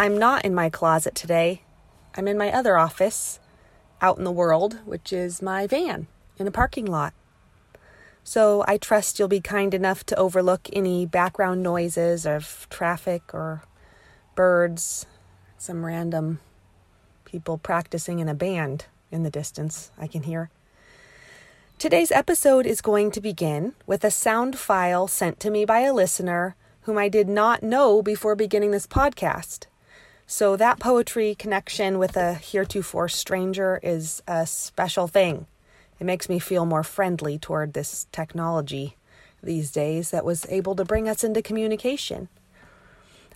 I'm not in my closet today. I'm in my other office out in the world, which is my van in a parking lot. So I trust you'll be kind enough to overlook any background noises of traffic or birds, some random people practicing in a band in the distance I can hear. Today's episode is going to begin with a sound file sent to me by a listener whom I did not know before beginning this podcast. So that poetry connection with a heretofore stranger is a special thing. It makes me feel more friendly toward this technology these days that was able to bring us into communication.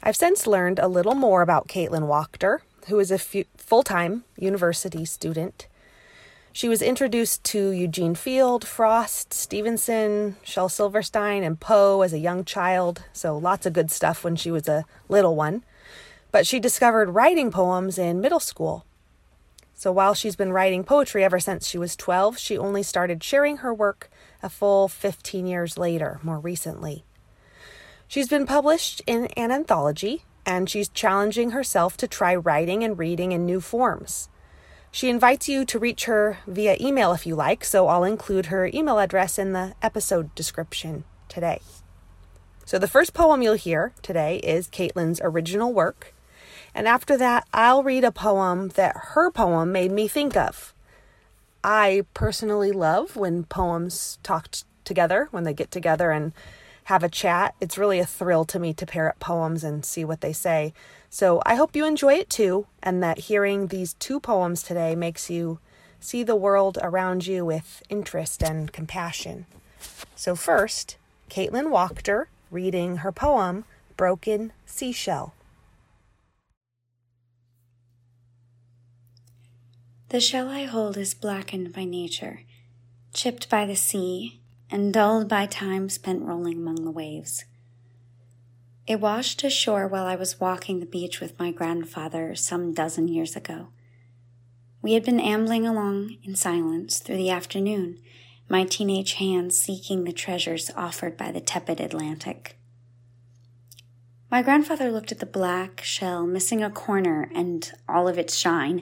I've since learned a little more about Caitlin Wachter, who is a full time university student. She was introduced to Eugene Field, Frost, Stevenson, Shel Silverstein, and Poe as a young child, so lots of good stuff when she was a little one. But she discovered writing poems in middle school. So while she's been writing poetry ever since she was 12, she only started sharing her work a full 15 years later, more recently. She's been published in an anthology, and she's challenging herself to try writing and reading in new forms. She invites you to reach her via email if you like, so I'll include her email address in the episode description today. So, the first poem you'll hear today is Caitlin's original work. And after that, I'll read a poem that her poem made me think of. I personally love when poems talk t- together, when they get together and have a chat. It's really a thrill to me to pair up poems and see what they say. So I hope you enjoy it too, and that hearing these two poems today makes you see the world around you with interest and compassion. So, first, Caitlin Wachter reading her poem, Broken Seashell. The shell I hold is blackened by nature, chipped by the sea, and dulled by time spent rolling among the waves. It washed ashore while I was walking the beach with my grandfather some dozen years ago. We had been ambling along in silence through the afternoon, my teenage hands seeking the treasures offered by the tepid Atlantic. My grandfather looked at the black shell missing a corner and all of its shine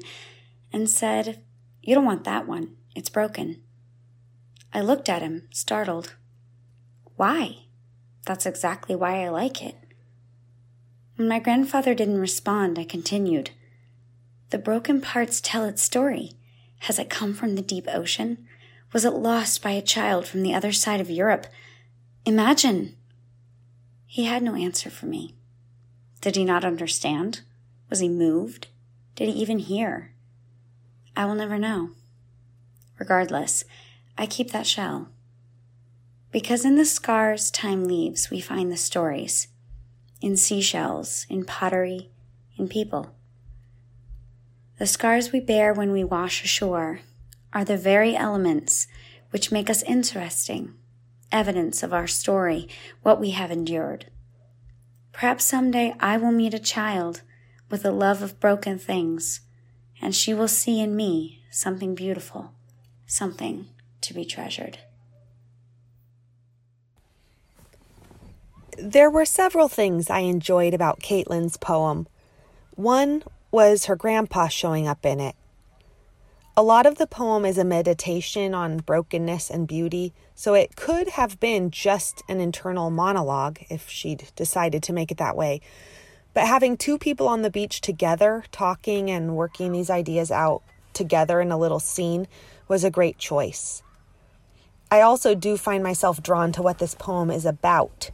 and said, You don't want that one. It's broken. I looked at him, startled. Why? That's exactly why I like it. When my grandfather didn't respond, I continued. The broken parts tell its story. Has it come from the deep ocean? Was it lost by a child from the other side of Europe? Imagine! He had no answer for me. Did he not understand? Was he moved? Did he even hear? I will never know. Regardless, I keep that shell. Because in the scars time leaves, we find the stories in seashells, in pottery, in people. The scars we bear when we wash ashore are the very elements which make us interesting, evidence of our story, what we have endured. Perhaps someday I will meet a child with a love of broken things, and she will see in me something beautiful, something to be treasured. There were several things I enjoyed about Caitlin's poem. One was her grandpa showing up in it. A lot of the poem is a meditation on brokenness and beauty, so it could have been just an internal monologue if she'd decided to make it that way. But having two people on the beach together, talking and working these ideas out together in a little scene, was a great choice. I also do find myself drawn to what this poem is about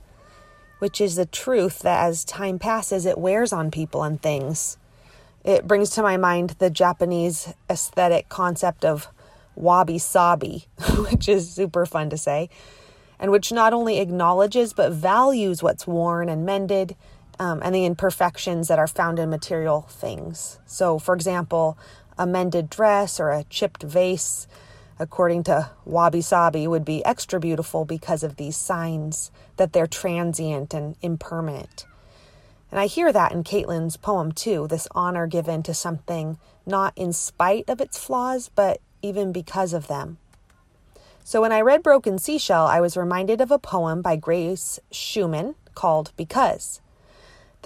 which is the truth that as time passes, it wears on people and things. It brings to my mind the Japanese aesthetic concept of wabi sabi, which is super fun to say, and which not only acknowledges but values what's worn and mended um, and the imperfections that are found in material things. So, for example, a mended dress or a chipped vase, according to Wabi Sabi, would be extra beautiful because of these signs that they're transient and impermanent. And I hear that in Caitlin's poem too this honor given to something not in spite of its flaws, but even because of them. So when I read Broken Seashell, I was reminded of a poem by Grace Schulman called Because.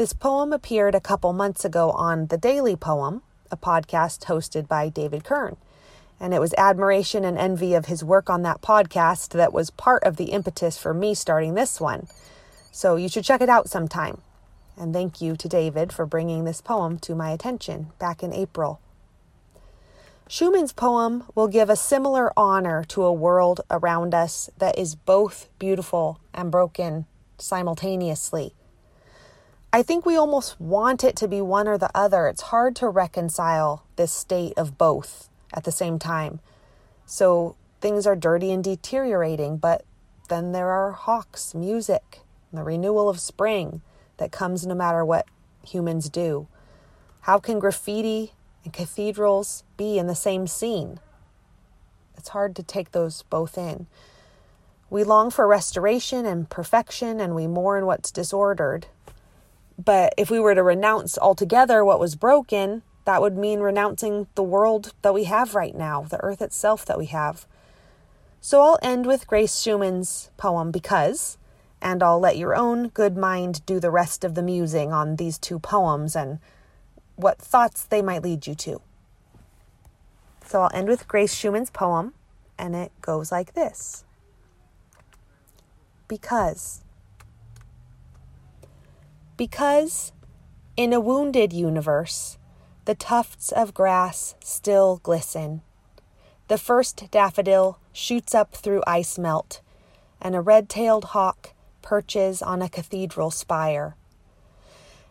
This poem appeared a couple months ago on The Daily Poem, a podcast hosted by David Kern. And it was admiration and envy of his work on that podcast that was part of the impetus for me starting this one. So you should check it out sometime. And thank you to David for bringing this poem to my attention back in April. Schulman's poem will give a similar honor to a world around us that is both beautiful and broken simultaneously. I think we almost want it to be one or the other. It's hard to reconcile this state of both at the same time. So things are dirty and deteriorating, but then there are hawks, music, the renewal of spring that comes no matter what humans do. How can graffiti and cathedrals be in the same scene? It's hard to take those both in. We long for restoration and perfection, and we mourn what's disordered. But if we were to renounce altogether what was broken, that would mean renouncing the world that we have right now, the earth itself that we have. So I'll end with Grace Schulman's poem Because, and I'll let your own good mind do the rest of the musing on these two poems and what thoughts they might lead you to. So I'll end with Grace Schulman's poem, and it goes like this Because. Because in a wounded universe, the tufts of grass still glisten. The first daffodil shoots up through ice melt, and a red tailed hawk perches on a cathedral spire.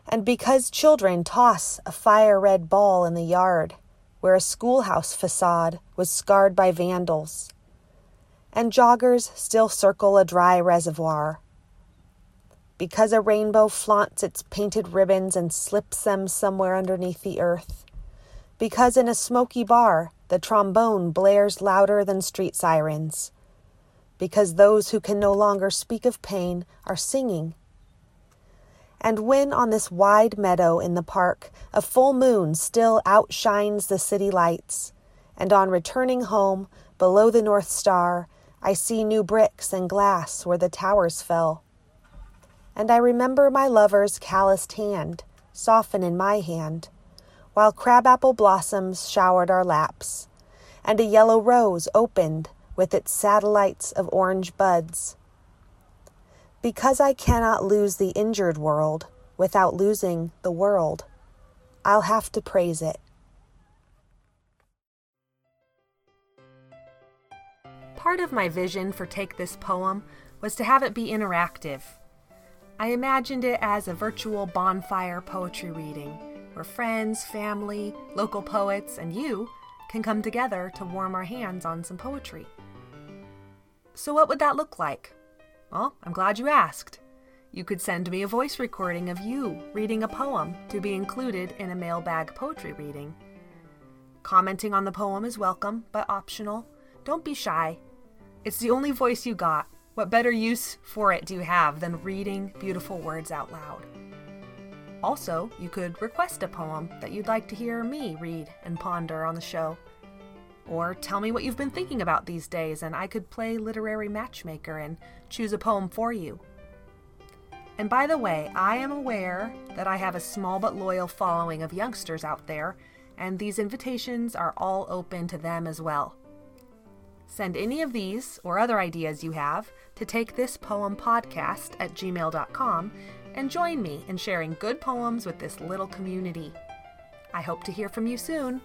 And because children toss a fire red ball in the yard where a schoolhouse facade was scarred by vandals, and joggers still circle a dry reservoir because a rainbow flaunts its painted ribbons and slips them somewhere underneath the earth, because in a smoky bar the trombone blares louder than street sirens, because those who can no longer speak of pain are singing. And when on this wide meadow in the park a full moon still outshines the city lights, and on returning home below the North Star, I see new bricks and glass where the towers fell and I remember my lover's calloused hand soften in my hand, while crabapple blossoms showered our laps, and a yellow rose opened with its satellites of orange buds. Because I cannot lose the injured world without losing the world, I'll have to praise it. Part of my vision for Take This Poem was to have it be interactive I imagined it as a virtual bonfire poetry reading where friends, family, local poets, and you can come together to warm our hands on some poetry. So, what would that look like? Well, I'm glad you asked. You could send me a voice recording of you reading a poem to be included in a mailbag poetry reading. Commenting on the poem is welcome, but optional. Don't be shy. It's the only voice you got, what better use for it do you have than reading beautiful words out loud? Also, you could request a poem that you'd like to hear me read and ponder on the show. Or tell me what you've been thinking about these days, and I could play literary matchmaker and choose a poem for you. And by the way, I am aware that I have a small but loyal following of youngsters out there, and these invitations are all open to them as well. Send any of these or other ideas you have to take this poem podcast at gmail.com and join me in sharing good poems with this little community. I hope to hear from you soon.